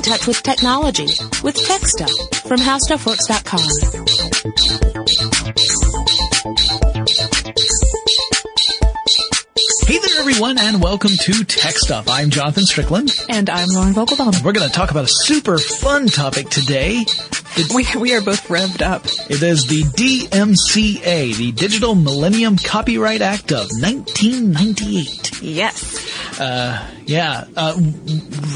In touch with technology with Tech Stuff from HowStuffWorks.com. Hey there, everyone, and welcome to Tech Stuff. I'm Jonathan Strickland. And I'm Lauren Vogelbaum. We're going to talk about a super fun topic today. We, we are both revved up. It is the DMCA, the Digital Millennium Copyright Act of 1998. Yes. Uh, yeah. Uh,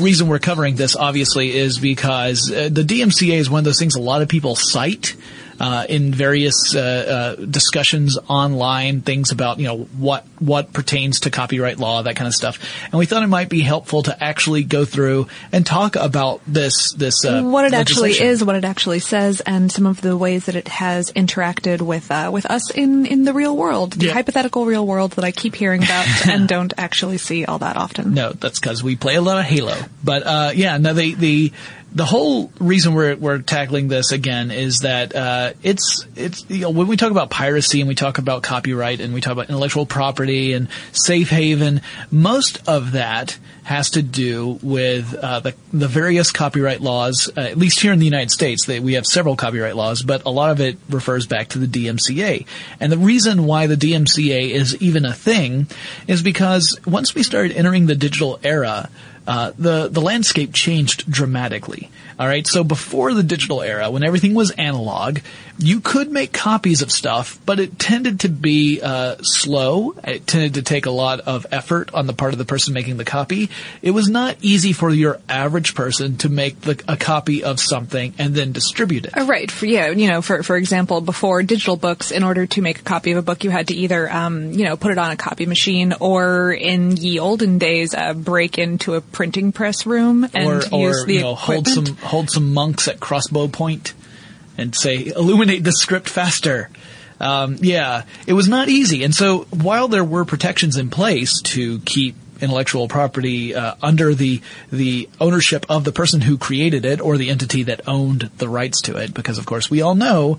reason we're covering this obviously is because uh, the DMCA is one of those things a lot of people cite. Uh, in various uh, uh, discussions online, things about you know what what pertains to copyright law, that kind of stuff, and we thought it might be helpful to actually go through and talk about this this uh, what it actually is, what it actually says, and some of the ways that it has interacted with uh, with us in in the real world, the Yeah. hypothetical real world that I keep hearing about and don't actually see all that often. No, that's because we play a lot of Halo. But uh, yeah, no, the the the whole reason we're we're tackling this again is that uh, it's it's you know when we talk about piracy and we talk about copyright and we talk about intellectual property and safe haven, most of that has to do with uh, the the various copyright laws. Uh, at least here in the United States, we have several copyright laws, but a lot of it refers back to the DMCA. And the reason why the DMCA is even a thing is because once we started entering the digital era, uh, the the landscape changed dramatically. All right, so before the digital era, when everything was analog, you could make copies of stuff, but it tended to be uh, slow. It tended to take a lot of effort on the part of the person making the copy. It was not easy for your average person to make the, a copy of something and then distribute it. Uh, Right. For, yeah. You know, for for example, before digital books, in order to make a copy of a book, you had to either, um, you know, put it on a copy machine, or in ye olden days, uh, break into a printing press room and or, use or the you know, hold equipment. some hold some monks at crossbow point and say illuminate the script faster. Um, yeah, it was not easy. And so while there were protections in place to keep intellectual property uh, under the the ownership of the person who created it or the entity that owned the rights to it, because of course we all know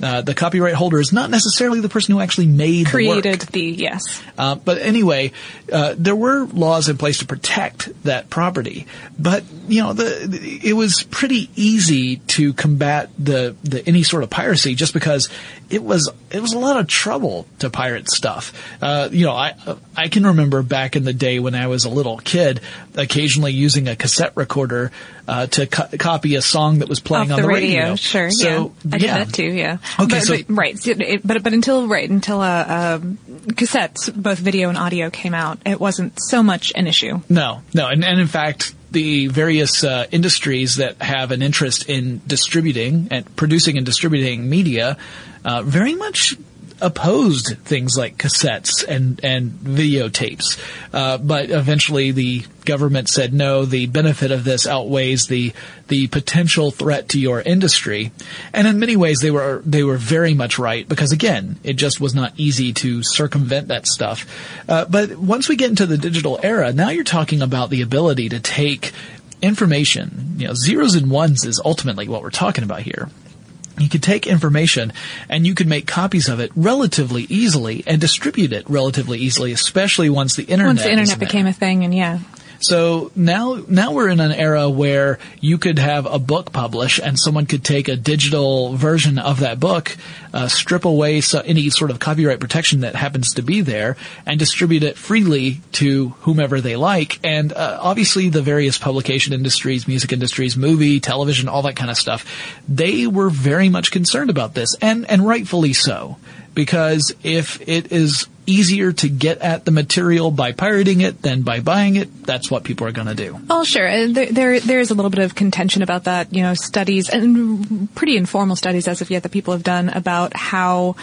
Uh, the copyright holder is not necessarily the person who actually made Created the work. the yes. Uh, but anyway, uh, there were laws in place to protect that property. But you know, the, the- it was pretty easy to combat the, the any sort of piracy just because it was it was a lot of trouble to pirate stuff. Uh, you know, I I can remember back in the day when I was a little kid, occasionally using a cassette recorder uh, to co- copy a song that was playing Off on the, the, radio, sure. So yeah, I did that too. Yeah. Okay, but, so- but- right, but but until right until uh, um, cassettes, both video and audio came out, it wasn't so much an issue. No, no, and, and in fact, the various uh, industries that have an interest in distributing and producing and distributing media uh, very much opposed things like cassettes and and videotapes. Uh, but eventually, the government said no. The benefit of this outweighs the the potential threat to your industry, and in many ways, they were they were very much right because again, it just was not easy to circumvent that stuff. Uh, but once we get into the digital era, now you're talking about the ability to take information. You know, zeros and ones is ultimately what we're talking about here. You could take information and you could make copies of it relatively easily and distribute it relatively easily, especially once the internet. Once the internet in there. became a thing, and yeah, So now, now we're in an era where you could have a book published and someone could take a digital version of that book, uh, strip away so, any sort of copyright protection that happens to be there and distribute it freely to whomever they like. And, uh, obviously the various publication industries, music industries, movie, television, all that kind of stuff, they were very much concerned about this and, and rightfully so. Because if it is easier to get at the material by pirating it than by buying it, that's what people are going to do. Oh, sure. Uh, There, there, there is a little bit of contention about that. You know, studies and pretty informal studies as of yet that people have done about how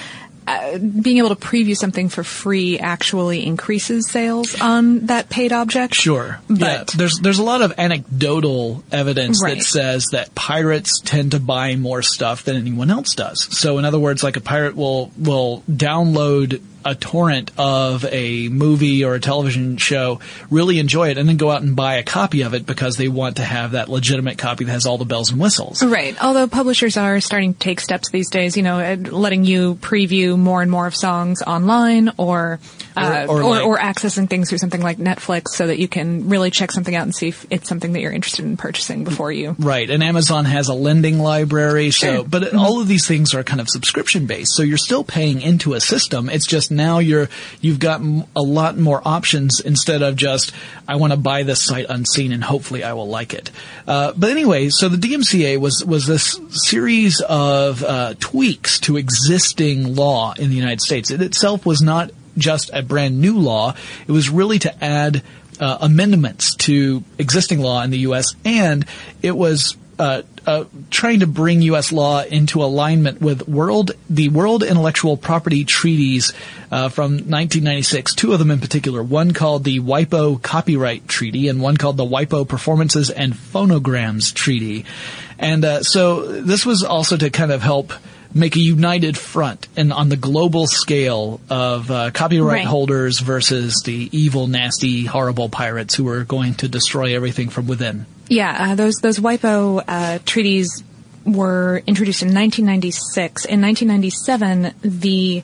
uh, being able to preview something for free actually increases sales on that paid object. Sure. But- yeah, there's there's a lot of anecdotal evidence Right. that says that pirates tend to buy more stuff than anyone else does. So in other words, like a pirate will will download a torrent of a movie or a television show, really enjoy it, and then go out and buy a copy of it because they want to have that legitimate copy that has all the bells and whistles. Right. Although publishers are starting to take steps these days, you know, uh, letting you preview more and more of songs online or uh, Or- or, or or, accessing things through something like Netflix so that you can really check something out and see if it's something that you're interested in purchasing before you. Right, and Amazon has a lending library, so Sure. but all of these things are kind of subscription based. So you're still paying into a system. It's just now you're you've got a lot more options instead of just I want to buy this site unseen and hopefully I will like it. Uh, but anyway, so the DMCA was was this series of uh, tweaks to existing law in the United States. It itself was not just a brand new law. It was really to add uh, amendments to existing law in the U.S. and it was uh, uh, trying to bring U.S. law into alignment with world the World Intellectual Property Treaties uh, from 1996. Two of them in particular. One called the WIPO Copyright Treaty, and one called the WIPO Performances and Phonograms Treaty. And uh, so this was also to kind of help make a united front and on the global scale of uh, copyright Right. holders versus the evil, nasty, horrible pirates who are going to destroy everything from within. Yeah, uh, those those WIPO uh, treaties were introduced in 1996. In 1997, the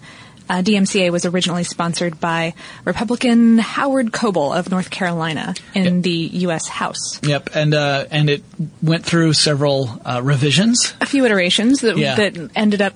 uh, DMCA was originally sponsored by Republican Howard Coble of North Carolina in the U.S. House. Yep, and uh, and it went through several uh, revisions, A few iterations that, Yeah. that ended up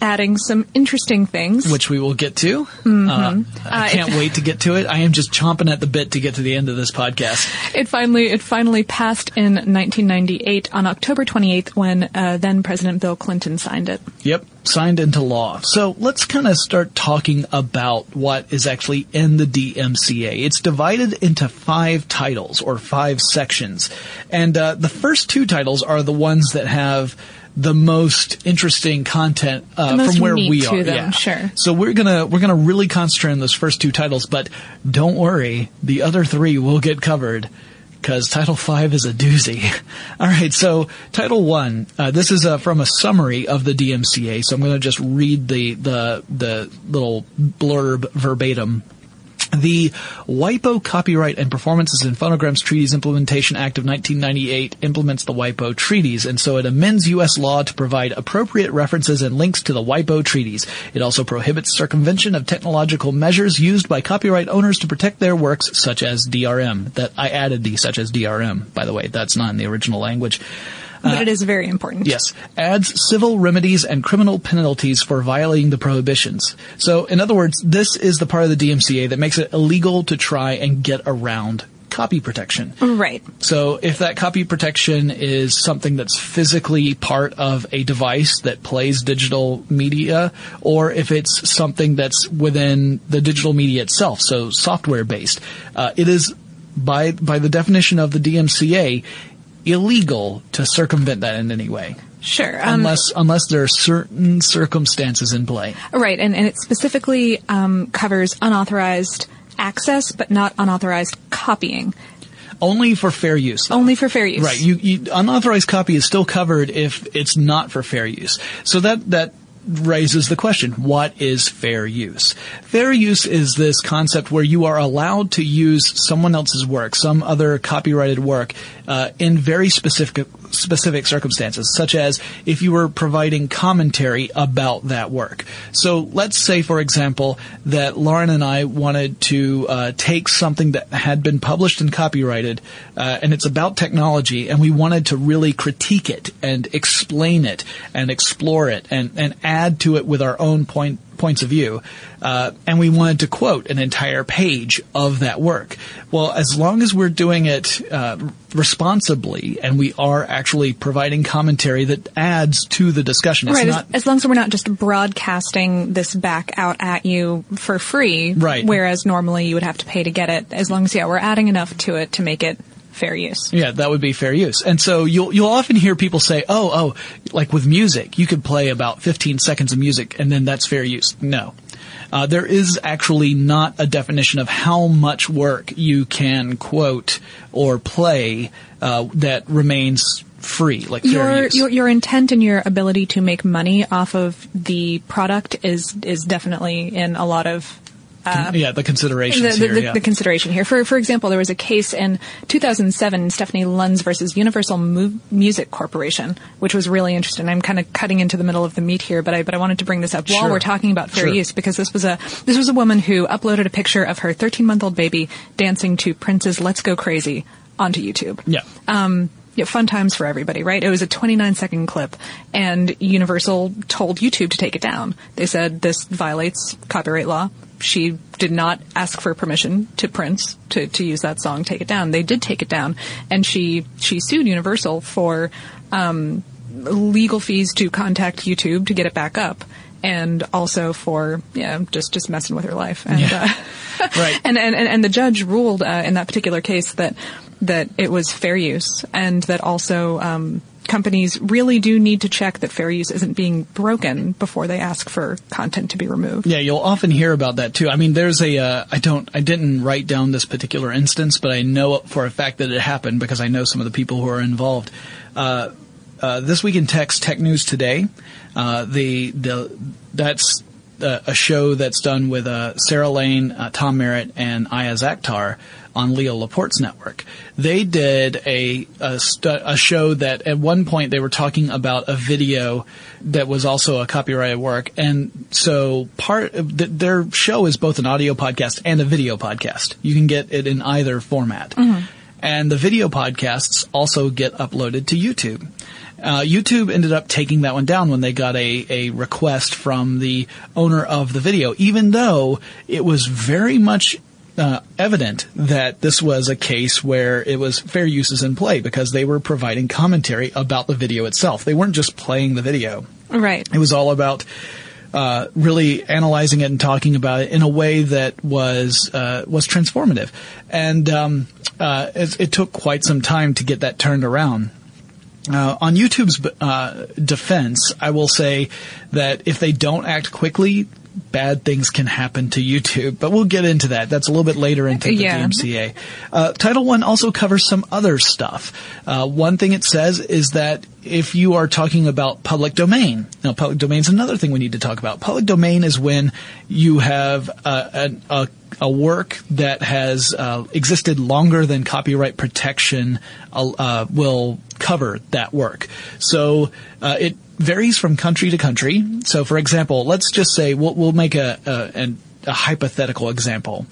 adding some interesting things. which we will get to. Mm-hmm. Uh, I Uh, can't wait to get to it. I am just chomping at the bit to get to the end of this podcast. It finally it finally passed in 1998 on October 28th when uh, then President Bill Clinton signed it. Yep, signed into law. So let's kind of start talking about what is actually in the DMCA. It's divided into five titles or five sections, and uh, the first two titles are the ones that have the most interesting content uh, most from where we are. them, yeah. sure. So we're gonna we're gonna really concentrate on those first two titles, but don't worry, the other three will get covered because Title Five is a doozy. All right, so Title One. Uh, this is uh, from a summary of the DMCA, so I'm going to just read the the the little blurb verbatim. The WIPO Copyright and Performances in Phonograms Treaties Implementation Act of 1998 implements the WIPO treaties, and so it amends U.S. law to provide appropriate references and links to the WIPO treaties. It also prohibits circumvention of technological measures used by copyright owners to protect their works, such as DRM. That I added the such as DRM, by the way. That's not in the original language. But it is very important. Yes. Adds civil remedies and criminal penalties for violating the prohibitions. So, in other words, this is the part of the DMCA that makes it illegal to try and get around copy protection. Right. So if that copy protection is something that's physically part of a device that plays digital media, or if it's something that's within the digital media itself, so software based, uh, it is by by the definition of the DMCA illegal to circumvent that in any way. Sure. Um, unless unless there are certain circumstances in play. Right, and, and it specifically um, covers unauthorized access, but not unauthorized copying. Only for fair use. though. Only for fair use. Right. You, you, unauthorized copy is still covered if it's not for fair use. So that, that raises the question, what is fair use? Fair use is this concept where you are allowed to use someone else's work, some other copyrighted work, uh, in very specific, specific circumstances, such as if you were providing commentary about that work. So let's say, for example, that Lauren and I wanted to uh, take something that had been published and copyrighted, uh, and it's about technology, and we wanted to really critique it and explain it and explore it and, and add to it with our own point points of view, uh, and we wanted to quote an entire page of that work. Well, as long as we're doing it uh, responsibly and we are actually providing commentary that adds to the discussion, it's Right, not as, as long as we're not just broadcasting this back out at you for free, Right. whereas normally you would have to pay to get it, as long as, yeah, we're adding enough to it to make it fair use. Yeah, that would be fair use. And so you'll you'll often hear people say, "Oh, oh, like with music, you could play about 15 seconds of music and then that's fair use." No. Uh, there is actually not a definition of how much work you can quote or play uh, that remains free, like Your, your your intent and your ability to make money off of the product is is definitely in a lot of yeah, the considerations the, the, here. the, yeah. the consideration here. For for example, there was a case in 2007, Stephanie Lenz versus Universal Mu- Music Corporation, which was really interesting. I'm kind of cutting into the middle of the meat here, but I but I wanted to bring this up while we're talking about fair Sure. use because this was a this was a woman who uploaded a picture of her 13 month old baby dancing to Prince's "Let's Go Crazy" onto YouTube. yeah. Um, yeah, fun times for everybody, right? It was a 29 second clip, and Universal told YouTube to take it down. They said this violates copyright law. She did not ask for permission to Prince to, to use that song. Take it down. They did take it down, and she she sued Universal for um, legal fees to contact YouTube to get it back up, and also for yeah just just messing with her life. And, Yeah. uh, Right. and, and, and and the judge ruled uh, in that particular case that that it was fair use, and that also um, companies really do need to check that fair use isn't being broken before they ask for content to be removed. Yeah, you'll often hear about that too. I mean, there's a, uh, I don't, I didn't write down this particular instance, but I know for a fact that it happened because I know some of the people who are involved. Uh, uh, this week in Tech's Tech News Today, uh, the, the, that's uh, a show that's done with, uh, Sarah Lane, Tom Merritt, and Iyaz Akhtar on Leo Laporte's network. They did a a, stu- a show that at one point they were talking about a video that was also a copyrighted work, and so part of th- their show is both an audio podcast and a video podcast. You can get it in either format, and the video podcasts also get uploaded to YouTube. Uh, YouTube ended up taking that one down when they got a, a request from the owner of the video, even though it was very much uh, evident that this was a case where it was fair uses in play because they were providing commentary about the video itself. They weren't just playing the video. Right. It was all about uh, really analyzing it and talking about it in a way that was uh, was transformative, and um, uh, it, it took quite some time to get that turned around. Uh, on YouTube's uh, defense, I will say that if they don't act quickly, bad things can happen to YouTube. But we'll get into that. That's a little bit later into the Yeah. DMCA. Uh, Title One also covers some other stuff. Uh, one thing it says is that if you are talking about public domain, now public domain is another thing we need to talk about. Public domain is when you have a, a, a work that has uh, existed longer than copyright protection uh, uh, will cover that work. So uh, it varies from country to country. So, for example, let's just say we'll, we'll make a, a, a hypothetical example.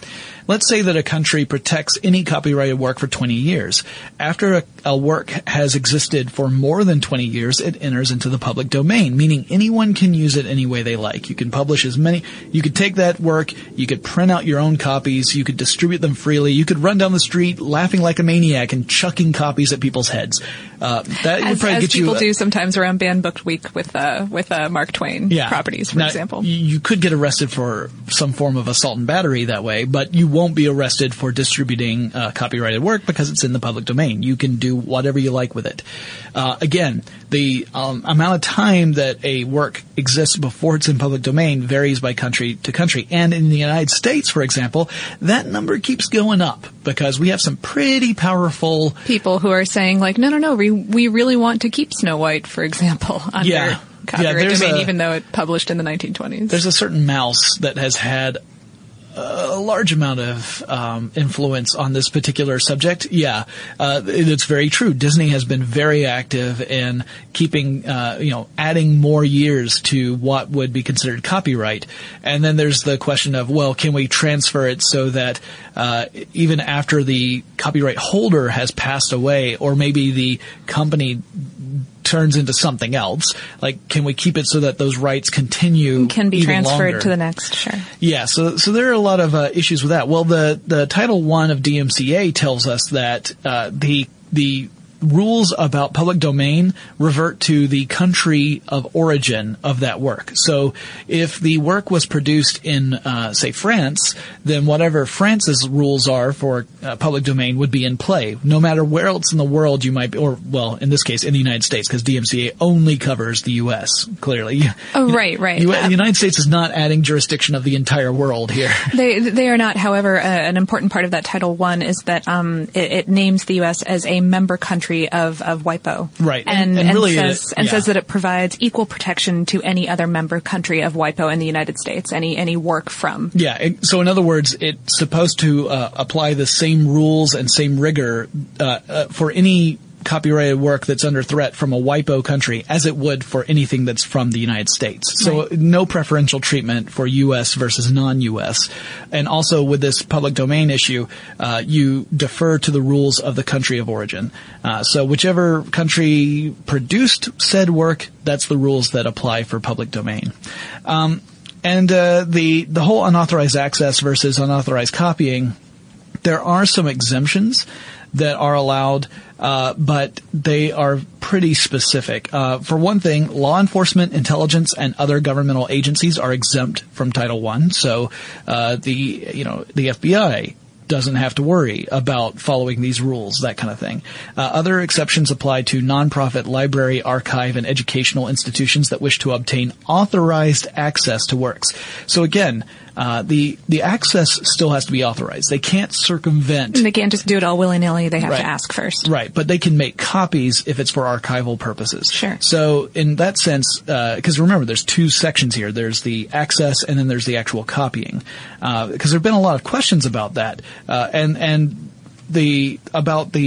Let's say that a country protects any copyrighted work for 20 years. After a, a, work has existed for more than 20 years, it enters into the public domain, meaning anyone can use it any way they like. You can publish as many, you could take that work, you could print out your own copies, you could distribute them freely, you could run down the street laughing like a maniac and chucking copies at people's heads. Uh, that as, would probably as get people you. do sometimes around Banned Book Week with uh, with uh, Mark Twain yeah. properties, for Now, example. You could get arrested for some form of assault and battery that way, but you won't be arrested for distributing uh, copyrighted work because it's in the public domain. You can do whatever you like with it. Uh, again, the um, amount of time that a work exists before it's in public domain varies by country to country. And in the United States, for example, that number keeps going up because we have some pretty powerful People who are saying like, no, no, no, we we really want to keep Snow White, for example, under Yeah. Yeah, copyright there's domain, a- even though it published in the 1920s. there's a certain mouse that has had a large amount of um, influence on this particular subject. Yeah, uh, it's very true. Disney has been very active in keeping, uh, you know, adding more years to what would be considered copyright. And then there's the question of, well, can we transfer it so that uh, even after the copyright holder has passed away, or maybe the company turns into something else. Like, can we keep it so that those rights continue? can be transferred longer? to the next. Sure. Yeah, so so there are a lot of uh, issues with that. Well, the the Title One of DMCA tells us that uh, the the rules about public domain revert to the country of origin of that work. So if the work was produced in, uh, say, France, then whatever France's rules are for uh, public domain would be in play, no matter where else in the world you might be, or well, in this case, in the United States, because DMCA only covers the U.S. Clearly, Oh, right, right. U- Uh, the United States is not adding jurisdiction of the entire world here. They they are not. However, uh, an important part of that Title One is that um, it, it names the U.S. as a member country of, of WIPO, Right, And and- and really says it- and yeah. says that it provides equal protection to any other member country of WIPO in the United States. Any any work from Yeah. it- So in other words, it's supposed to uh, apply the same rules and same rigor uh, uh, for any copyrighted work that's under threat from a WIPO country as it would for anything that's from the United States. So Right. no preferential treatment for U.S. versus non-U.S. And also with this public domain issue, uh, you defer to the rules of the country of origin. Uh, so whichever country produced said work, that's the rules that apply for public domain. Um, and uh, the the whole unauthorized access versus unauthorized copying, there are some exemptions that are allowed, uh, but they are pretty specific. Uh, for one thing, law enforcement, intelligence, and other governmental agencies are exempt from Title One. So uh, the you know the FBI doesn't have to worry about following these rules, that kind of thing. Uh, other exceptions apply to nonprofit library, archive, and educational institutions that wish to obtain authorized access to works. So again, uh, the the access still has to be authorized. They can't circumvent they can't just do it all willy nilly. They have Right. to ask first. Right, but they can make copies if it's for archival purposes. Sure. So in that sense, because remember, there's two sections here. There's the access, and then there's the actual copying. Because there've been a lot of questions about that, uh, and and the about the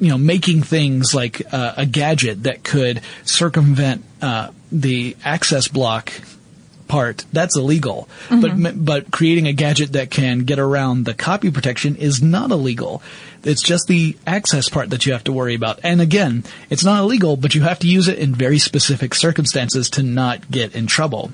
you know making things like uh, a gadget that could circumvent uh, the access block part that's illegal. But but creating a gadget that can get around the copy protection is not illegal. It's just the access part that you have to worry about. And again it's not illegal but you have to use it in very specific circumstances to not get in trouble.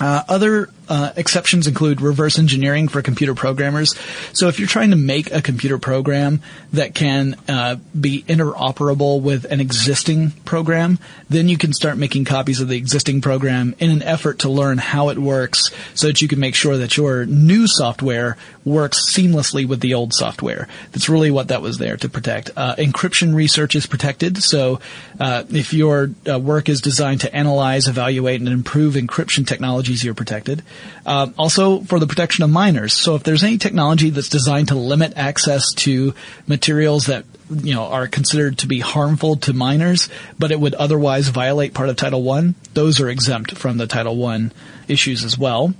Uh, other uh, exceptions include reverse engineering for computer programmers. So if you're trying to make a computer program that can uh, be interoperable with an existing program, then you can start making copies of the existing program in an effort to learn how it works so that you can make sure that your new software works seamlessly with the old software. That's really what that was there to protect. Uh, encryption research is protected. So uh, if your uh, work is designed to analyze, evaluate, and improve encryption technologies, you're protected. Um, also for the protection of minors. So if there's any technology that's designed to limit access to materials that you know are considered to be harmful to minors, but it would otherwise violate part of Title One, those are exempt from the Title One issues as well.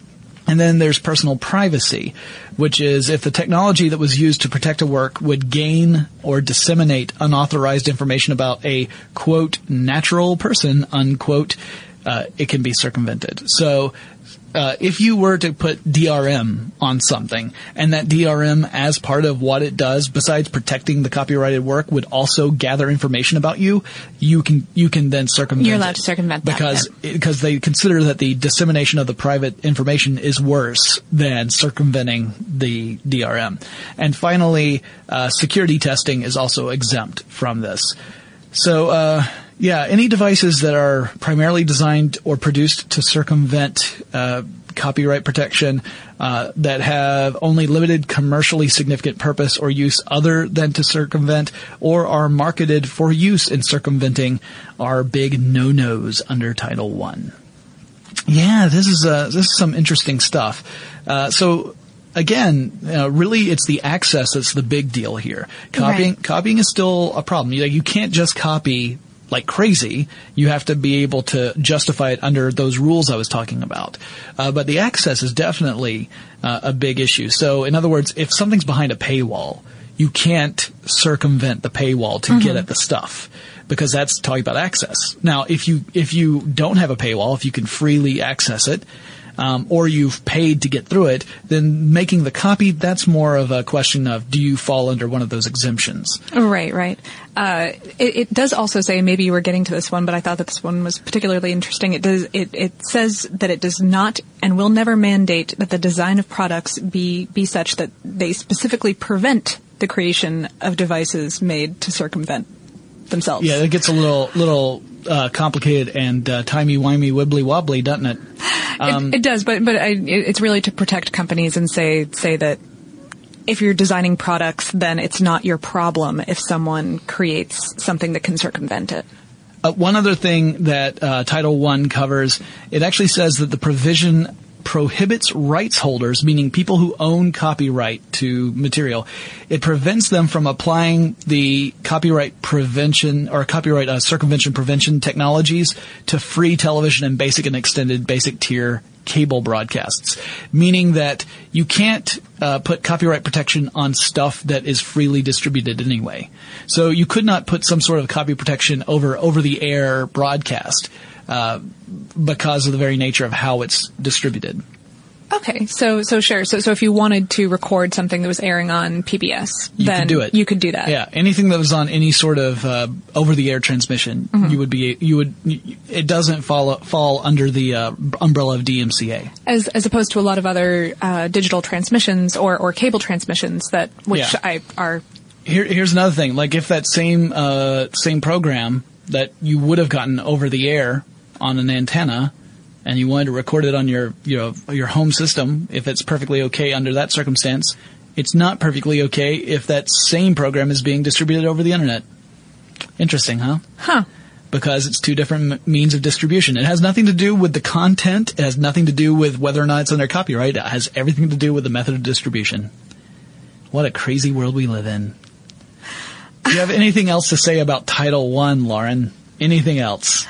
And then there's personal privacy, which is if the technology that was used to protect a work would gain or disseminate unauthorized information about a quote natural person unquote, uh, it can be circumvented. So uh, if you were to put DRM on something, and that DRM, as part of what it does, besides protecting the copyrighted work, would also gather information about you, you can you can then circumvent. You're allowed to circumvent that, because because they consider that the dissemination of the private information is worse than circumventing the DRM. And finally, uh, security testing is also exempt from this. So, uh, yeah, any devices that are primarily designed or produced to circumvent uh, copyright protection uh, that have only limited commercially significant purpose or use other than to circumvent or are marketed for use in circumventing are big no-nos under Title One. Yeah, this is uh, this is some interesting stuff. Uh, so again, uh, really, it's the access that's the big deal here. Copying Right. copying is still a problem. You, you can't just copy like crazy. You have to be able to justify it under those rules I was talking about. Uh, but the access is definitely uh, a big issue. So, in other words, if something's behind a paywall, you can't circumvent the paywall to get at the stuff because that's talking about access. Now, if you if you don't have a paywall, if you can freely access it, um, or you've paid to get through it, then making the copy that's more of a question of do you fall under one of those exemptions? Right, right. Uh, it, it does also say maybe you were getting to this one, but I thought that this one was particularly interesting. It does. It, it says that it does not and will never mandate that the design of products be be such that they specifically prevent the creation of devices made to circumvent themselves. Yeah, it gets a little little uh, complicated and uh, timey wimey wibbly wobbly, doesn't it? It, it does, but but I, it's really to protect companies and say say that if you're designing products, then it's not your problem if someone creates something that can circumvent it. Uh, one other thing that uh, Title One covers, it actually says that the provision prohibits rights holders, meaning people who own copyright to material, it prevents them from applying the copyright prevention or copyright uh, circumvention prevention technologies to free television and basic and extended basic tier cable broadcasts, meaning that you can't uh, put copyright protection on stuff that is freely distributed anyway. So you could not put some sort of copy protection over over the air broadcast uh, because of the very nature of how it's distributed. Okay, so so sure. So so if you wanted to record something that was airing on PBS, You then could do it. You could do that. Yeah, anything that was on any sort of uh, over-the-air transmission, Mm-hmm. you would be you would. It doesn't fall fall under the uh, umbrella of DMCA. As as opposed to a lot of other uh, digital transmissions or or cable transmissions that which Yeah. I are Here, here's another thing. Like if that same uh, same program that you would have gotten over the air on an antenna, and you wanted to record it on your you know your home system, if it's perfectly okay under that circumstance, it's not perfectly okay if that same program is being distributed over the internet. Interesting, huh? huh. Because it's two different m- means of distribution. It has nothing to do with the content. It has nothing to do with whether or not it's under copyright. It has everything to do with the method of distribution. What a crazy world we live in. Do you have anything else to say about Title One, Lauren? Anything else?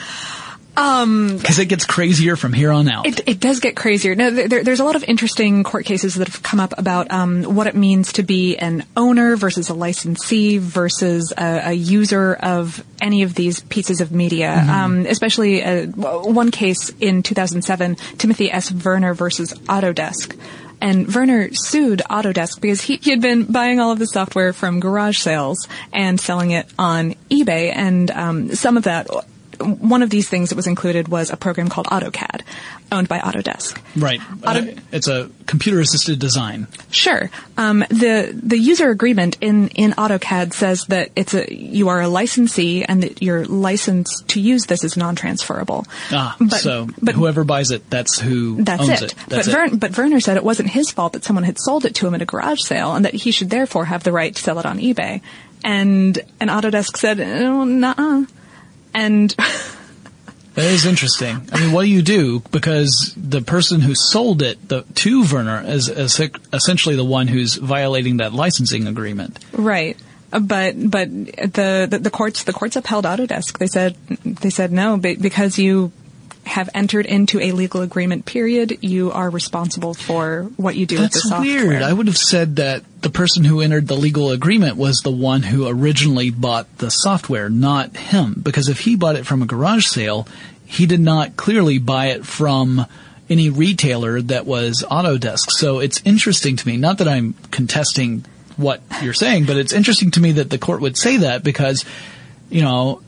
Um, because it gets crazier from here on out. It, it does get crazier. No, there, there's a lot of interesting court cases that have come up about um, what it means to be an owner versus a licensee versus a, a user of any of these pieces of media. Um, especially uh, one case in 2007, Timothy S. Vernor versus Autodesk. And Vernor sued Autodesk because he, he had been buying all of the software from garage sales and selling it on eBay. And um, some of that, one of these things that was included was a program called AutoCAD, owned by Autodesk. right. Auto- Uh, it's a computer-assisted design. Sure. Um, the the user agreement in, in AutoCAD says that it's a you are a licensee and that your license to use this is non-transferable. Ah, But- so but- whoever buys it, that's who That's owns it. it. That's but, it. Vern, but Vernor said it wasn't his fault that someone had sold it to him at a garage sale, and that he should therefore have the right to sell it on eBay. And and Autodesk said, oh, nuh-uh. And That is interesting. I mean, what do you do? Because the person who sold it the, to Vernor is, is essentially the one who's violating that licensing agreement. Right. But but the, the the courts the courts upheld Autodesk. They said they said no because you have entered into a legal agreement. Period. You are responsible for what you do with the That's software. weird. I would have said that the person who entered the legal agreement was the one who originally bought the software, not him. Because if he bought it from a garage sale, he did not clearly buy it from any retailer that was Autodesk. So it's interesting to me, not that I'm contesting what you're saying, but it's interesting to me that the court would say that because, you know,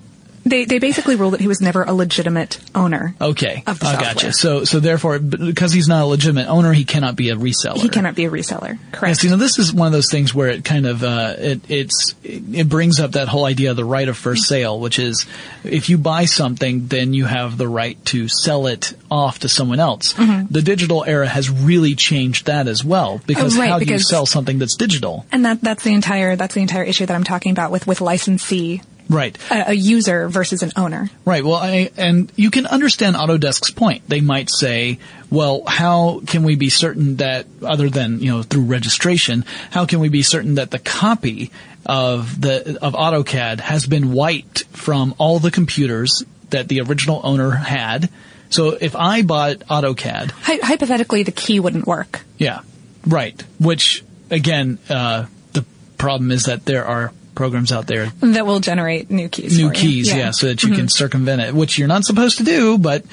They they basically ruled that he was never a legitimate owner. okay, Of the I software. gotcha. So, so therefore, because he's not a legitimate owner, he cannot be a reseller. He cannot be a reseller. Yes, Correct. you know, this is one of those things where it kind of uh, it it's it brings up that whole idea of the right of first sale, which is if you buy something, then you have the right to sell it off to someone else. Mm-hmm. The digital era has really changed that as well because Oh, right, how do you sell something that's digital? and that that's the entire that's the entire issue that I'm talking about with with licensee, Right. a, a user versus an owner. Right. Well, I, and you can understand Autodesk's point. They might say, well, how can we be certain that, other than, you know, through registration, how can we be certain that the copy of the, of AutoCAD has been wiped from all the computers that the original owner had? So if I bought AutoCAD, Hy- hypothetically, the key wouldn't work. yeah, right. Which, again, uh, the problem is that there are programs out there That will generate new keys. new for you. keys, yeah. so that you can circumvent it, which you're not supposed to do, but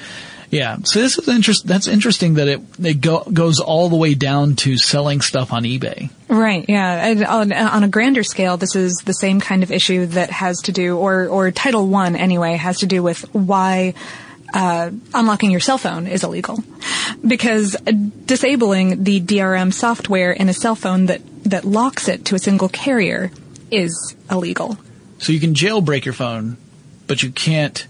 yeah. So this is interest. That's interesting that it it go, goes all the way down to selling stuff on eBay. Right. Yeah. And on, on a grander scale, this is the same kind of issue that has to do, or or Title One anyway, has to do with why. Uh, unlocking your cell phone is illegal because disabling the DRM software in a cell phone that, that locks it to a single carrier is illegal. So you can jailbreak your phone, but you can't.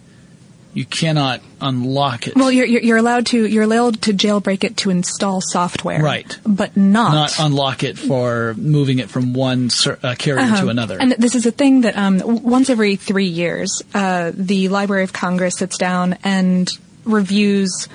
You cannot unlock it. Well, you're, you're allowed to you're allowed to jailbreak it to install software, Right. But not not unlock it for moving it from one ser- uh, carrier to another. And this is a thing that um, once every three years, uh, the Library of Congress sits down and reviews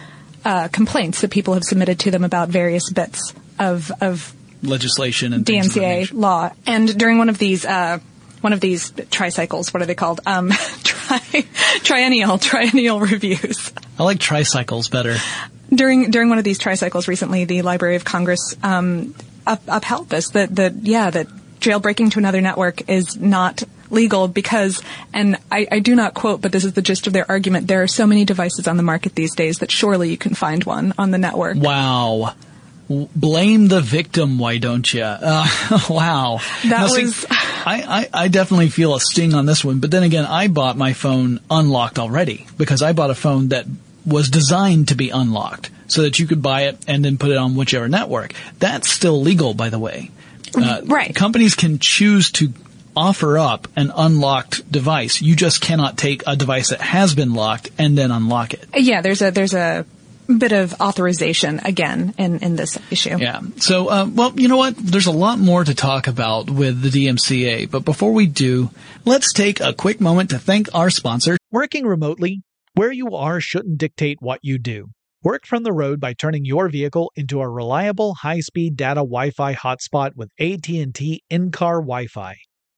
uh, complaints that people have submitted to them about various bits of of Legislation and things of that DMCA law. And during one of these uh, one of these tricycles, what are they called? Um, tri- triennial triennial reviews. I like tricycles better. during during one of these tricycles recently, the Library of Congress um, up, upheld this that that yeah that jailbreaking to another network is not legal because and I, I do not quote but this is the gist of their argument there are so many devices on the market these days that surely you can find one on the network Wow. Blame the victim, why don't you? Uh, wow. That see, was- I, I, I definitely feel a sting on this one, but then again, I bought my phone unlocked already because I bought a phone that was designed to be unlocked so that you could buy it and then put it on whichever network. That's still legal, by the way. Uh, Right. Companies can choose to offer up an unlocked device. You just cannot take a device that has been locked and then unlock it. yeah there's a there's a bit of authorization again in in this issue Yeah. So, uh, well, you know what? There's a lot more to talk about with the DMCA, but before we do, let's take a quick moment to thank our sponsor. Working remotely, where you are shouldn't dictate what you do. Work from the road by turning your vehicle into a reliable high-speed data Wi-Fi hotspot with AT&T in-car Wi-Fi.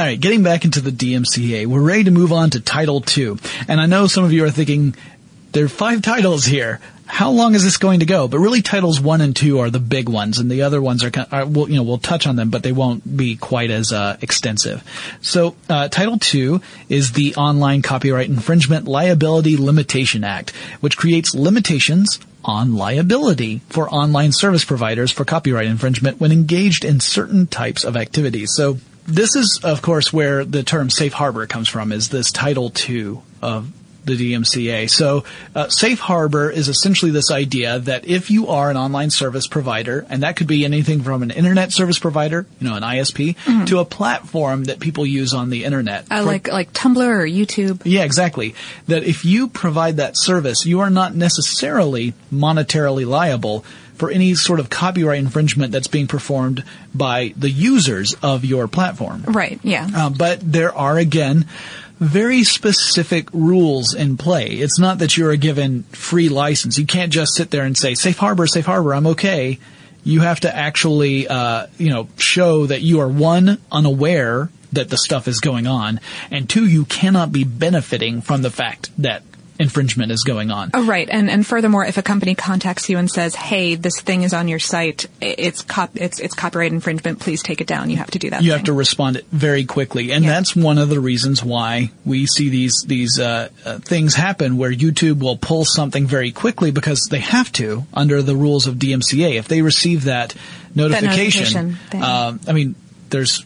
All right, getting back into the DMCA, we're ready to move on to Title Two, and I know some of you are thinking there are five titles here. How long is this going to go? But really, titles one and two are the big ones, and the other ones are, are we'll, you know, we'll touch on them, but they won't be quite as uh, extensive. So, uh, Title two is the Online Copyright Infringement Liability Limitation Act, which creates limitations on liability for online service providers for copyright infringement when engaged in certain types of activities. So this is, of course, where the term safe harbor comes from, is this Title II of the DMCA. So, uh, safe harbor is essentially this idea that if you are an online service provider, and that could be anything from an internet service provider, you know, an ISP, mm-hmm. to a platform that people use on the internet. Uh, like, like Tumblr or YouTube. Yeah, exactly. That if you provide that service, you are not necessarily monetarily liable for any sort of copyright infringement that's being performed by the users of your platform. Right, yeah. Uh, but there are, again, very specific rules in play. It's not that you're given free license. You can't just sit there and say, safe harbor, safe harbor, I'm okay. You have to actually, uh, you know, show that you are one, unaware that the stuff is going on, and two, you cannot be benefiting from the fact that infringement is going on. Oh, right. And and furthermore, if a company contacts you and says, "Hey, this thing is on your site. It's cop- it's it's copyright infringement. Please take it down." You have to do that. You thing. have to respond very quickly, and yeah. that's one of the reasons why we see these these uh, uh, things happen where YouTube will pull something very quickly because they have to under the rules of DMCA. If they receive that notification, that notification uh, I mean, there's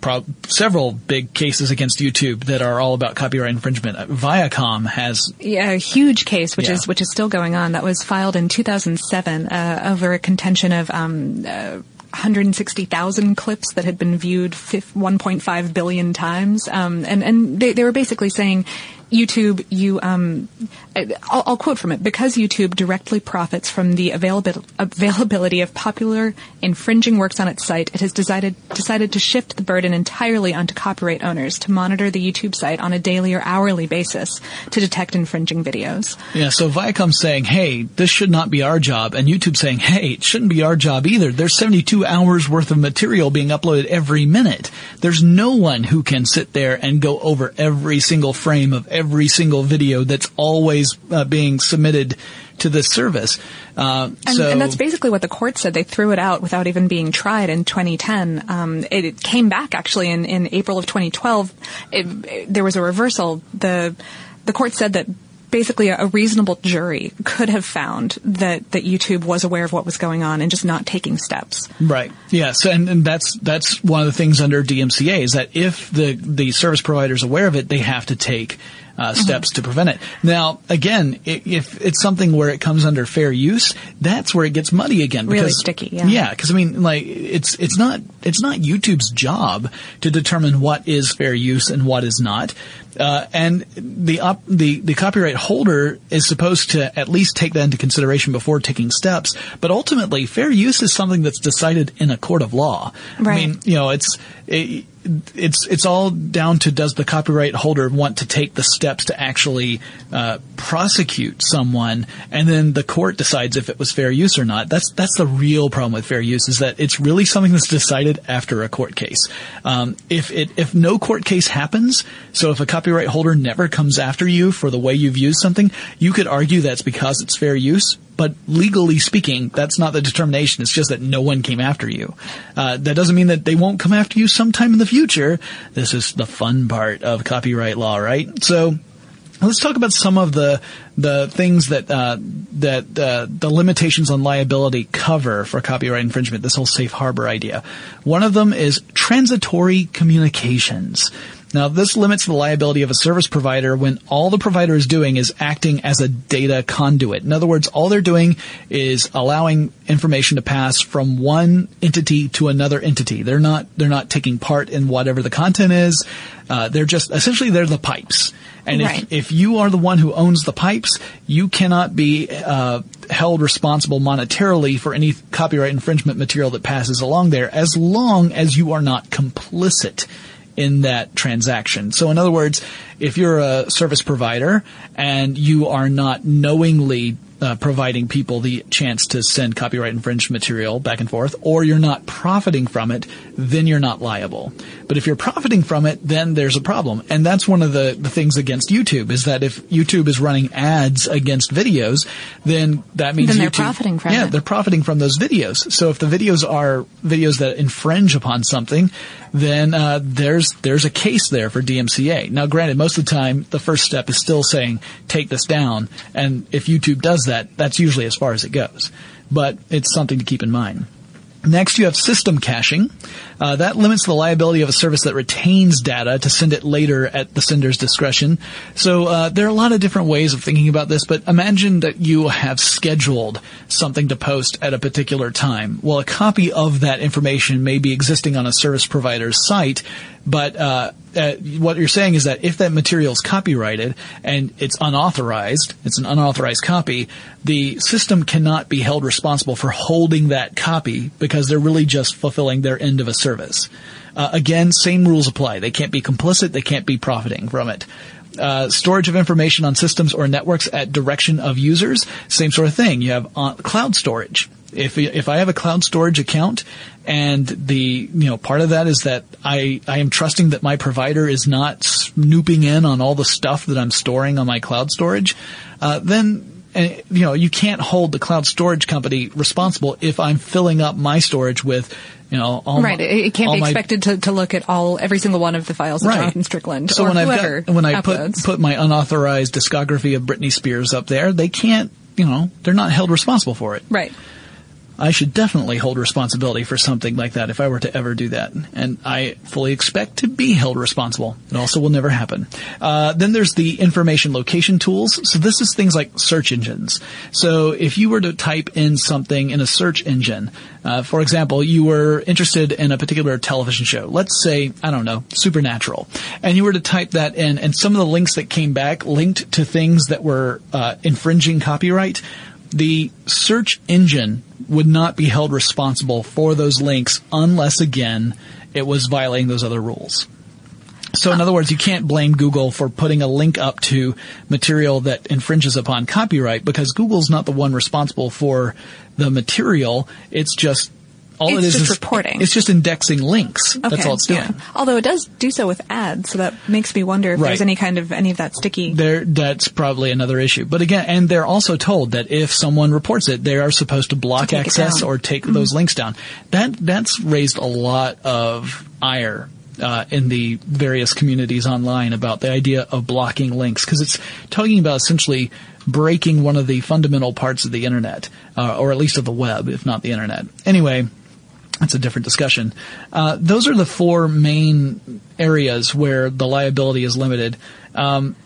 pro- several big cases against YouTube that are all about copyright infringement. Viacom has yeah, a huge case which yeah. is which is still going on. That was filed in 2007 uh, over a contention of um, uh, 160,000 clips that had been viewed 1.5 billion times. Um, and, and they, they were basically saying YouTube, you, um, I'll, I'll, quote from it. Because YouTube directly profits from the availability, availability of popular infringing works on its site, it has decided, decided to shift the burden entirely onto copyright owners to monitor the YouTube site on a daily or hourly basis to detect infringing videos. Yeah, so Viacom's saying, hey, this should not be our job, and YouTube saying, hey, it shouldn't be our job either. There's 72 hours worth of material being uploaded every minute. There's no one who can sit there and go over every single frame of every single video that's always uh, being submitted to the service. Uh, and, so, and, that's basically what the court said. They threw it out without even being tried in 2010. Um, it, it, came back actually in, in April of 2012. It, it, there was a reversal. The the court said that basically a, a, reasonable jury could have found that, that YouTube was aware of what was going on and just not taking steps. Right. Yes. And, and that's, that's one of the things under DMCA is that if the, the service provider is aware of it, they have to take uh, steps to prevent it. Now, again, i- if it's something where it comes under fair use, that's where it gets muddy again. Really because- sticky, yeah. Yeah, because I mean, like it's it's not it's not YouTube's job to determine what is fair use and what is not. Uh, and the op- the the copyright holder is supposed to at least take that into consideration before taking steps. But ultimately, fair use is something that's decided in a court of law. I mean, you know, it's it, it's it's all down to does the copyright holder want to take the steps to actually uh, prosecute someone, and then the court decides if it was fair use or not. That's that's the real problem with fair use is that it's really something that's decided after a court case. Um, if it if no court case happens, so if a copyright holder never comes after you for the way you've used something, you could argue that's because it's fair use. But legally speaking, that's not the determination. It's just that no one came after you. Uh, that doesn't mean that they won't come after you sometime in the future. This is the fun part of copyright law, right? So, Let's talk about some of the the things that uh, that uh, the limitations on liability cover for copyright infringement. This whole safe harbor idea. One of them is transitory communications. Now, this limits the liability of a service provider when all the provider is doing is acting as a data conduit. In other words, all they're doing is allowing information to pass from one entity to another entity. They're not they're not taking part in whatever the content is. Uh, they're just essentially they're the pipes. And Right. if, if you are the one who owns the pipes, you cannot be uh, held responsible monetarily for any copyright infringement material that passes along there, as long as you are not complicit in that transaction. So in other words, if you're a service provider and you are not knowingly uh, providing people the chance to send copyright infringed material back and forth, or you're not profiting from it, then you're not liable. But if you're profiting from it, then there's a problem. And that's one of the, the things against YouTube is that if YouTube is running ads against videos, then that means Then they're YouTube- profiting from yeah, it. they're profiting from those videos. So if the videos are videos that infringe upon something, then uh, there's there's a case there for DMCA. Now, granted, most of the time the first step is still saying take this down, and if YouTube does that, that's usually as far as it goes. But it's something to keep in mind. Next, you have system caching. Uh, that limits the liability of a service that retains data to send it later at the sender's discretion. So uh, there are a lot of different ways of thinking about this, but imagine that you have scheduled something to post at a particular time. Well, a copy of that information may be existing on a service provider's site, but uh, uh, what you're saying is that if that material is copyrighted and it's unauthorized, it's an unauthorized copy, the system cannot be held responsible for holding that copy because they're really just fulfilling their end of a service. Uh, again, same rules apply. They can't be complicit. They can't be profiting from it. Uh, storage of information on systems or networks at direction of users, same sort of thing. You have uh, cloud storage. If if I have a cloud storage account and the you know part of that is that I I am trusting that my provider is not snooping in on all the stuff that I'm storing on my cloud storage, uh, then uh, you know you can't hold the cloud storage company responsible if I'm filling up my storage with you know all right. my, It, can't be my- expected to, to look at all every single one of the files that Jonathan Strickland so or when I've got, when I put put my unauthorized discography of Britney Spears up there, they can't, you know, they're not held responsible for it. right. I should definitely hold responsibility for something like that if I were to ever do that. And I fully expect to be held responsible. It also will never happen. Uh, then there's the information location tools. So this is things like search engines. So if you were to type in something in a search engine, uh, for example, you were interested in a particular television show. Let's say, I don't know, Supernatural. And you were to type that in and some of the links that came back linked to things that were uh, infringing copyright the search engine would not be held responsible for those links unless again it was violating those other rules. So in other words, you can't blame Google for putting a link up to material that infringes upon copyright because Google's not the one responsible for the material. It's just all It's it is just is reporting. It's just indexing links. That's all it's doing. yeah. Although it does do so with ads, so that makes me wonder if Right. there's any kind of any of that sticky. There, that's probably another issue. But again, and they're also told that if someone reports it, they are supposed to block To access or take Mhm. those links down. That that's raised a lot of ire. Uh, in the various communities online about the idea of blocking links because it's talking about essentially breaking one of the fundamental parts of the internet uh, or at least of the web if not the internet anyway that's a different discussion. Uh, those are the four main areas where the liability is limited. Um,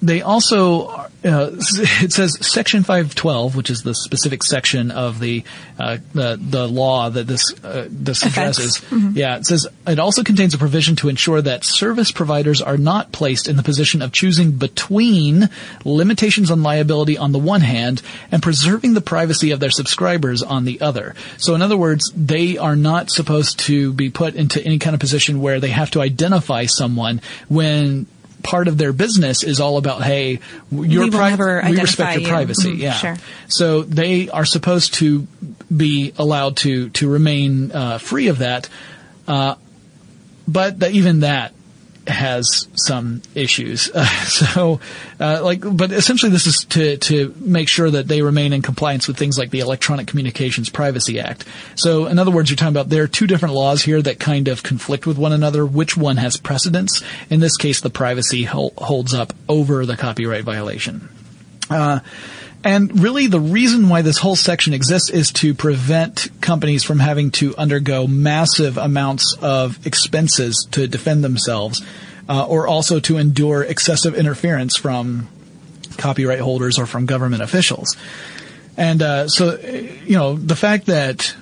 they also uh, it says section 512 which is the specific section of the uh, the, the law that this uh, this addresses. Mm-hmm. yeah it says it also contains a provision to ensure that service providers are not placed in the position of choosing between limitations on liability on the one hand and preserving the privacy of their subscribers on the other. So in other words they are not supposed to be put into any kind of position where they have to identify someone when part of their business is all about, hey, your we, pri- we respect your you. privacy. Mm-hmm. Yeah. Sure. So they are supposed to be allowed to, to remain, uh, free of that. Uh, but the, even that has some issues. Uh, so, uh, like, but essentially this is to, to make sure that they remain in compliance with things like the Electronic Communications Privacy Act. So, in other words, you're talking about there are two different laws here that kind of conflict with one another. Which one has precedence? In this case, the privacy ho- holds up over the copyright violation. Uh, and really the reason why this whole section exists is to prevent companies from having to undergo massive amounts of expenses to defend themselves, uh, or also to endure excessive interference from copyright holders or from government officials. And uh, so, you know, the fact that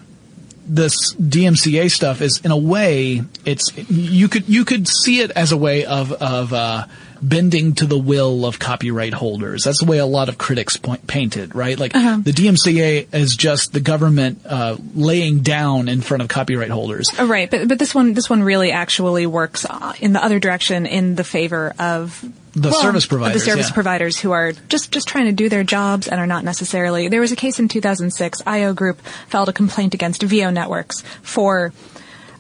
this DMCA stuff is, in a way, it's you could you could see it as a way of of uh, bending to the will of copyright holders. That's the way a lot of critics point, paint it, right? Like uh-huh. the DMCA is just the government uh, laying down in front of copyright holders. Oh, right, but but this one this one really actually works uh, in the other direction in the favor of the well, service providers, the service yeah. providers who are just just trying to do their jobs and are not necessarily. There was a case in 2006. IO Group filed a complaint against Veo Networks for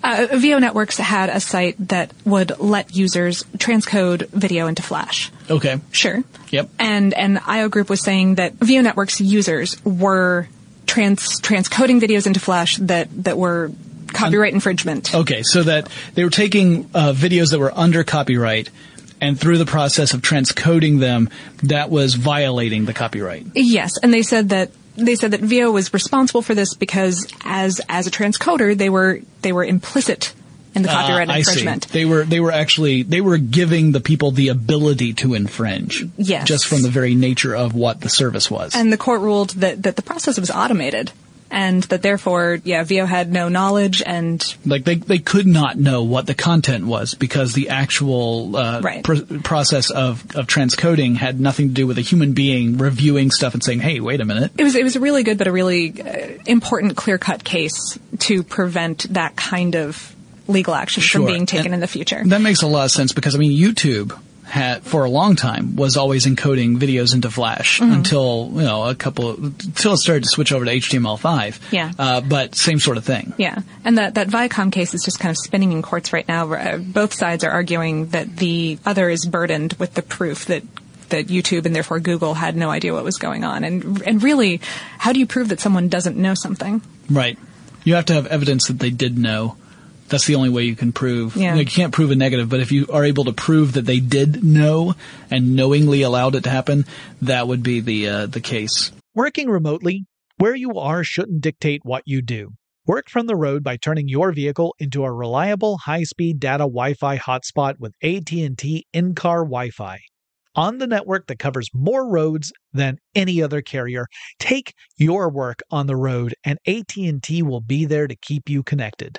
uh, Veo Networks had a site that would let users transcode video into Flash. Okay. Sure. Yep. And and IO Group was saying that Veo Networks users were trans transcoding videos into Flash that that were copyright infringement. Okay, so that they were taking uh, videos that were under copyright and through the process of transcoding them, that was violating the copyright. Yes, and they said that they said that Veo was responsible for this because as as a transcoder, they were they were implicit in the copyright uh, infringement. They were they were actually they were giving the people the ability to infringe. Yes. Just from the very nature of what the service was. And the court ruled that that the process was automated and that therefore, yeah, Veo had no knowledge and like they they could not know what the content was because the actual uh, right. pr- process of of transcoding had nothing to do with a human being reviewing stuff and saying, "Hey, wait a minute." It was it was a really good but a really uh, important clear cut case to prevent that kind of legal action sure. from being taken and in the future. That makes a lot of sense because I mean YouTube had for a long time was always encoding videos into Flash mm-hmm. until you know a couple until it started to switch over to HTML5. Yeah. Uh, but same sort of thing. Yeah, and that that Viacom case is just kind of spinning in courts right now. Uh, both sides are arguing that the other is burdened with the proof that that YouTube and therefore Google had no idea what was going on. And and really, how do you prove that someone doesn't know something? Right. You have to have evidence that they did know that's the only way you can prove. Yeah. You, you can't prove a negative, but if you are able to prove that they did know and knowingly allowed it to happen, that would be the uh, the case. Working remotely, where you are shouldn't dictate what you do. Work from the road by turning your vehicle into a reliable high-speed data Wi-Fi hotspot with AT&T in-car Wi-Fi. On the network that covers more roads than any other carrier, take your work on the road and AT&T will be there to keep you connected.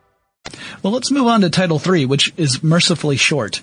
Well, let's move on to Title III, which is mercifully short.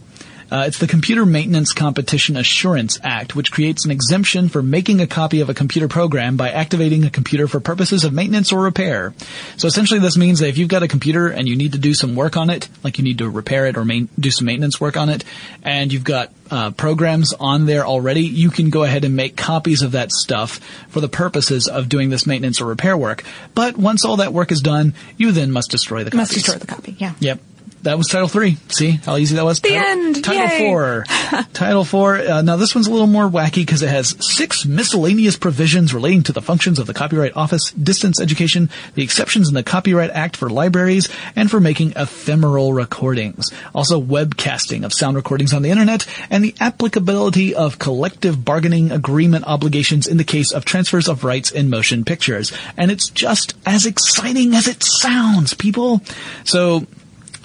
Uh, it's the Computer Maintenance Competition Assurance Act, which creates an exemption for making a copy of a computer program by activating a computer for purposes of maintenance or repair. So essentially this means that if you've got a computer and you need to do some work on it, like you need to repair it or main, do some maintenance work on it, and you've got uh, programs on there already, you can go ahead and make copies of that stuff for the purposes of doing this maintenance or repair work. But once all that work is done, you then must destroy the Must destroy the copy, yeah. Yep. That was Title Three. See how easy that was. The title, end. Title Yay. Four. title Four. Uh, now this one's a little more wacky because it has six miscellaneous provisions relating to the functions of the Copyright Office, distance education, the exceptions in the Copyright Act for libraries, and for making ephemeral recordings. Also, webcasting of sound recordings on the internet, and the applicability of collective bargaining agreement obligations in the case of transfers of rights in motion pictures. And it's just as exciting as it sounds, people. So.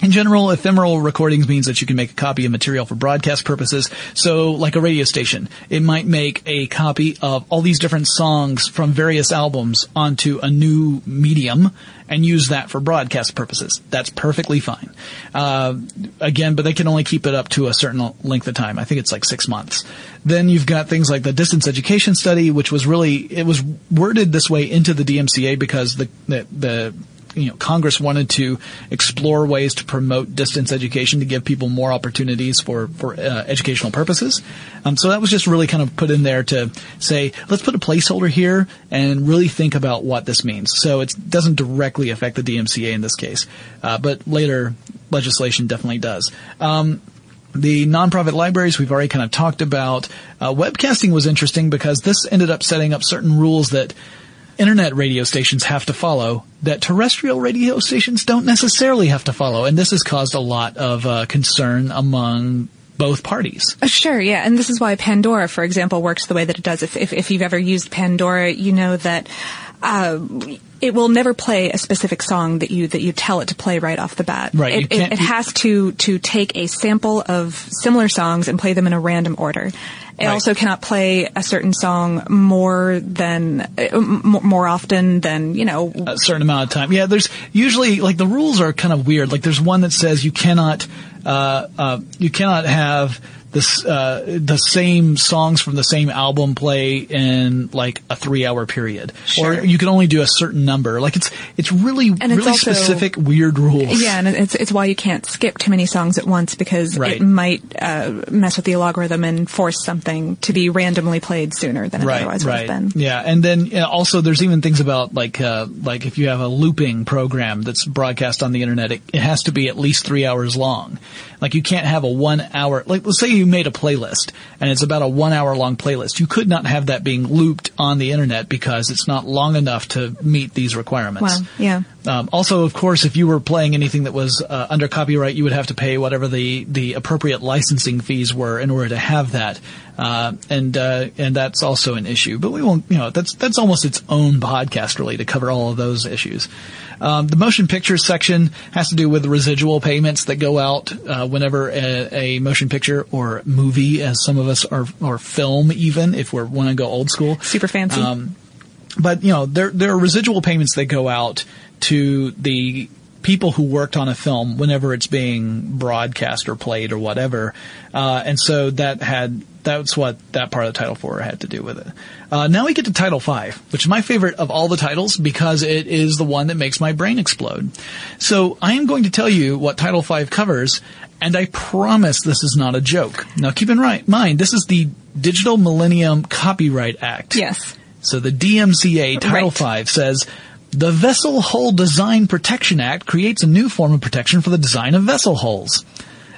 In general, ephemeral recordings means that you can make a copy of material for broadcast purposes. So, like a radio station, it might make a copy of all these different songs from various albums onto a new medium and use that for broadcast purposes. That's perfectly fine. Uh, again, but they can only keep it up to a certain length of time. I think it's like six months. Then you've got things like the distance education study, which was really, it was worded this way into the DMCA because the, the, the you know, Congress wanted to explore ways to promote distance education to give people more opportunities for for uh, educational purposes. Um, so that was just really kind of put in there to say, let's put a placeholder here and really think about what this means. So it doesn't directly affect the DMCA in this case, uh, but later legislation definitely does. Um, the nonprofit libraries we've already kind of talked about. Uh, webcasting was interesting because this ended up setting up certain rules that internet radio stations have to follow that terrestrial radio stations don't necessarily have to follow, and this has caused a lot of uh, concern among both parties. Uh, Sure, yeah, and this is why Pandora, for example, works the way that it does. If if, if you've ever used Pandora, you know that. Uh, it will never play a specific song that you that you tell it to play right off the bat. Right, It, it, it has to to take a sample of similar songs and play them in a random order. It Right. also cannot play a certain song more than uh, more often than you know. a certain amount of time. Yeah, there's usually like the rules are kind of weird. Like there's one that says you cannot uh, uh, you cannot have this uh, the same songs from the same album play in like a three hour period, Sure. or you can only do a certain number. Like it's it's really And it's really also- specific weird rules. Yeah, and it's it's why you can't skip too many songs at once because Right. it might uh, mess with the algorithm and force something to be randomly played sooner than it right, otherwise right. would have been. Yeah, and then you know, also there's even things about like uh, like if you have a looping program that's broadcast on the internet, it, it has to be at least three hours long. Like you can't have a one hour. Like let's say you you made a playlist and it's about a one hour long playlist, you could not have that being looped on the internet because it's not long enough to meet these requirements. Wow. Yeah. Um, also, of course, if you were playing anything that was uh, under copyright, you would have to pay whatever the, the appropriate licensing fees were in order to have that, uh, and uh, and that's also an issue. But we won't, you know, that's that's almost its own podcast really to cover all of those issues. Um, the motion picture section has to do with residual payments that go out uh, whenever a, a, motion picture or movie, as some of us are, or film even, if we're want to go old school. Super fancy. Um, but you know, there there are residual payments that go out to the people who worked on a film whenever it's being broadcast or played or whatever. Uh, and so that had that's what that part of the Title IV had to do with it. Uh, now we get to Title V, which is my favorite of all the titles because it is the one that makes my brain explode. So I am going to tell you what Title V covers, and I promise this is not a joke. Now keep in right, mind, this is the Digital Millennium Copyright Act. Yes. So the DMCA Title right. V says the Vessel Hull Design Protection Act creates a new form of protection for the design of vessel hulls.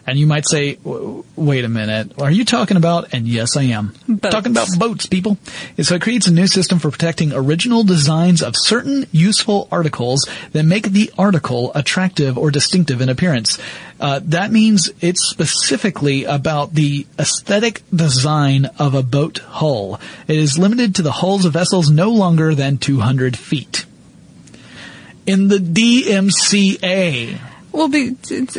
And you might say, wait a minute, are you talking about, and yes I am, boats. talking about boats, people. so it creates a new system for protecting original designs of certain useful articles that make the article attractive or distinctive in appearance. Uh, that means it's specifically about the aesthetic design of a boat hull. It is limited to the hulls of vessels no longer than 200 feet. In the DMCA, well, it's, it's,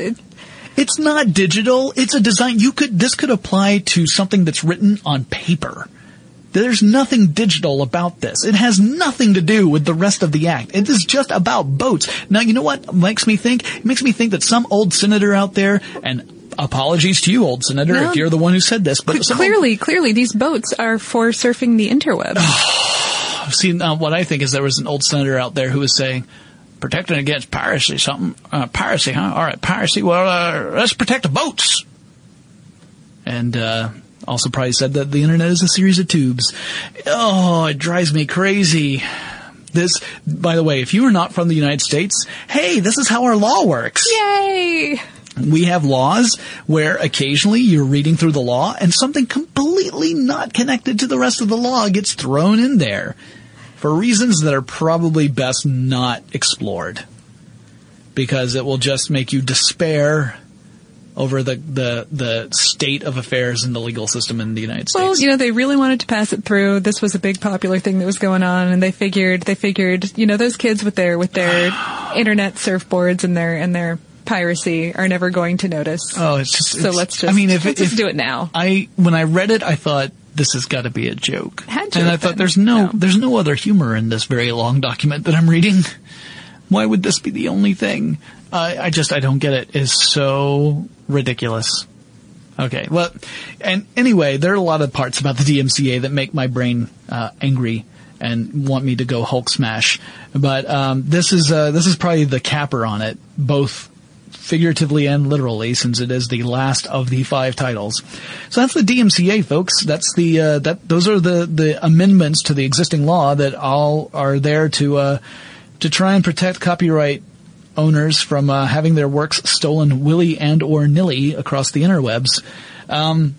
it's not digital. It's a design. You could, this could apply to something that's written on paper. There's nothing digital about this. It has nothing to do with the rest of the act. It is just about boats. Now, you know what makes me think? It makes me think that some old senator out there, and apologies to you, old senator, no, if you're the one who said this, but clearly, old, clearly, these boats are for surfing the interweb. See, uh, what I think is there was an old senator out there who was saying, protecting against piracy, something. Uh, piracy, huh? All right, piracy. Well, uh, let's protect the boats. And uh, also probably said that the internet is a series of tubes. Oh, it drives me crazy. This, by the way, if you are not from the United States, hey, this is how our law works. Yay! We have laws where occasionally you're reading through the law and something completely not connected to the rest of the law gets thrown in there for reasons that are probably best not explored because it will just make you despair over the, the, the state of affairs in the legal system in the United States. Well, you know, they really wanted to pass it through. This was a big popular thing that was going on and they figured, they figured, you know, those kids with their, with their internet surfboards and their, and their piracy are never going to notice. Oh, it's just, so it's, let's just, I mean, if, let's if, just do it now. I, when I read it, I thought, this has got to be a joke. and I thought there's no, no, there's no other humor in this very long document that I'm reading. Why would this be the only thing? Uh, I just I don't get it. It's so ridiculous. Okay, well, and anyway, there are a lot of parts about the DMCA that make my brain uh, angry and want me to go Hulk smash. But um, this is uh, this is probably the capper on it, both figuratively and literally, since it is the last of the five titles. So that's the DMCA, folks. That's the uh, that those are the the amendments to the existing law that all are there to uh, to try and protect copyright owners from uh, having their works stolen willy and or nilly across the interwebs. Um,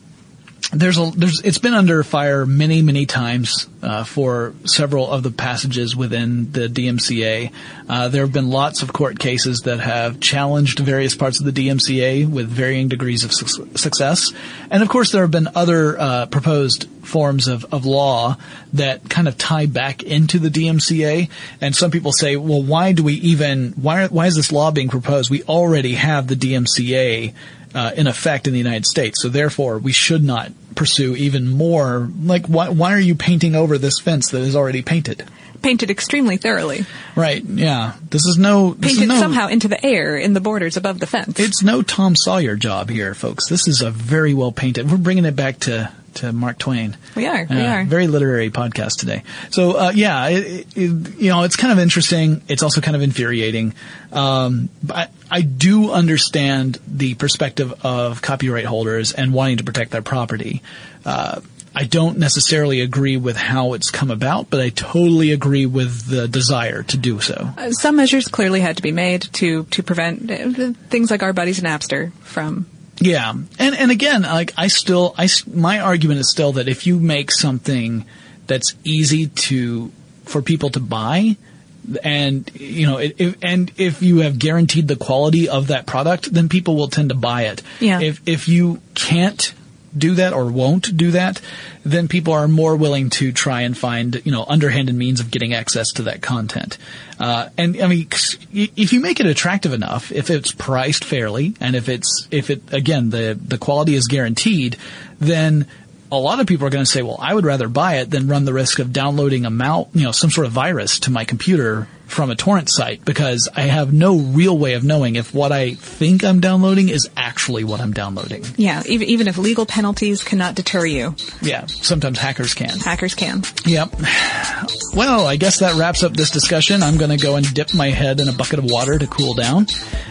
there's a there's it's been under fire many many times uh, for several of the passages within the DMCA. Uh, there have been lots of court cases that have challenged various parts of the DMCA with varying degrees of su- success, and of course there have been other uh, proposed forms of, of law that kind of tie back into the DMCA. And some people say, well, why do we even why why is this law being proposed? We already have the DMCA uh, in effect in the United States. So therefore, we should not pursue even more. Like, why, why are you painting over this fence that is already painted? Painted extremely thoroughly. Right. Yeah. This is no this painted is no, somehow into the air in the borders above the fence. It's no Tom Sawyer job here, folks. This is a very well painted. We're bringing it back to to Mark Twain. We are. We uh, are. Very literary podcast today. So uh, yeah, it, it, you know, it's kind of interesting. It's also kind of infuriating. Um, but I do understand the perspective of copyright holders and wanting to protect their property. Uh, I don't necessarily agree with how it's come about, but I totally agree with the desire to do so. Uh, some measures clearly had to be made to to prevent uh, things like our buddies Napster from Yeah, and and again, like I still, I my argument is still that if you make something that's easy to for people to buy, and you know, if, and if you have guaranteed the quality of that product, then people will tend to buy it. Yeah. If if you can't do that or won't do that, then people are more willing to try and find, you know, underhanded means of getting access to that content. Uh, and I mean, if you make it attractive enough, if it's priced fairly, and if it's, if it, again, the, the quality is guaranteed, then a lot of people are going to say, well, I would rather buy it than run the risk of downloading a mal, you know, some sort of virus to my computer from a torrent site because I have no real way of knowing if what I think I'm downloading is actually what I'm downloading. Yeah, even, even if legal penalties cannot deter you. Yeah, sometimes hackers can. Hackers can. Yep. Well, I guess that wraps up this discussion. I'm going to go and dip my head in a bucket of water to cool down.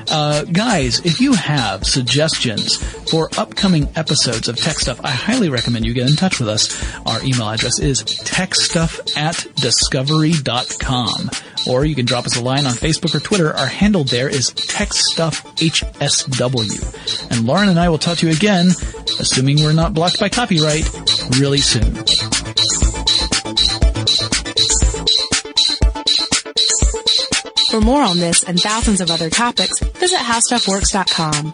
Uh, guys, if you have suggestions for upcoming episodes of Tech Stuff, I highly recommend you get in touch with us. Our email address is techstuff at discovery.com or you can drop us a line on Facebook or Twitter. Our handle there is TechStuffHSW. And Lauren and I will talk to you again, assuming we're not blocked by copyright, really soon. For more on this and thousands of other topics, visit howstuffworks.com.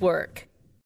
work.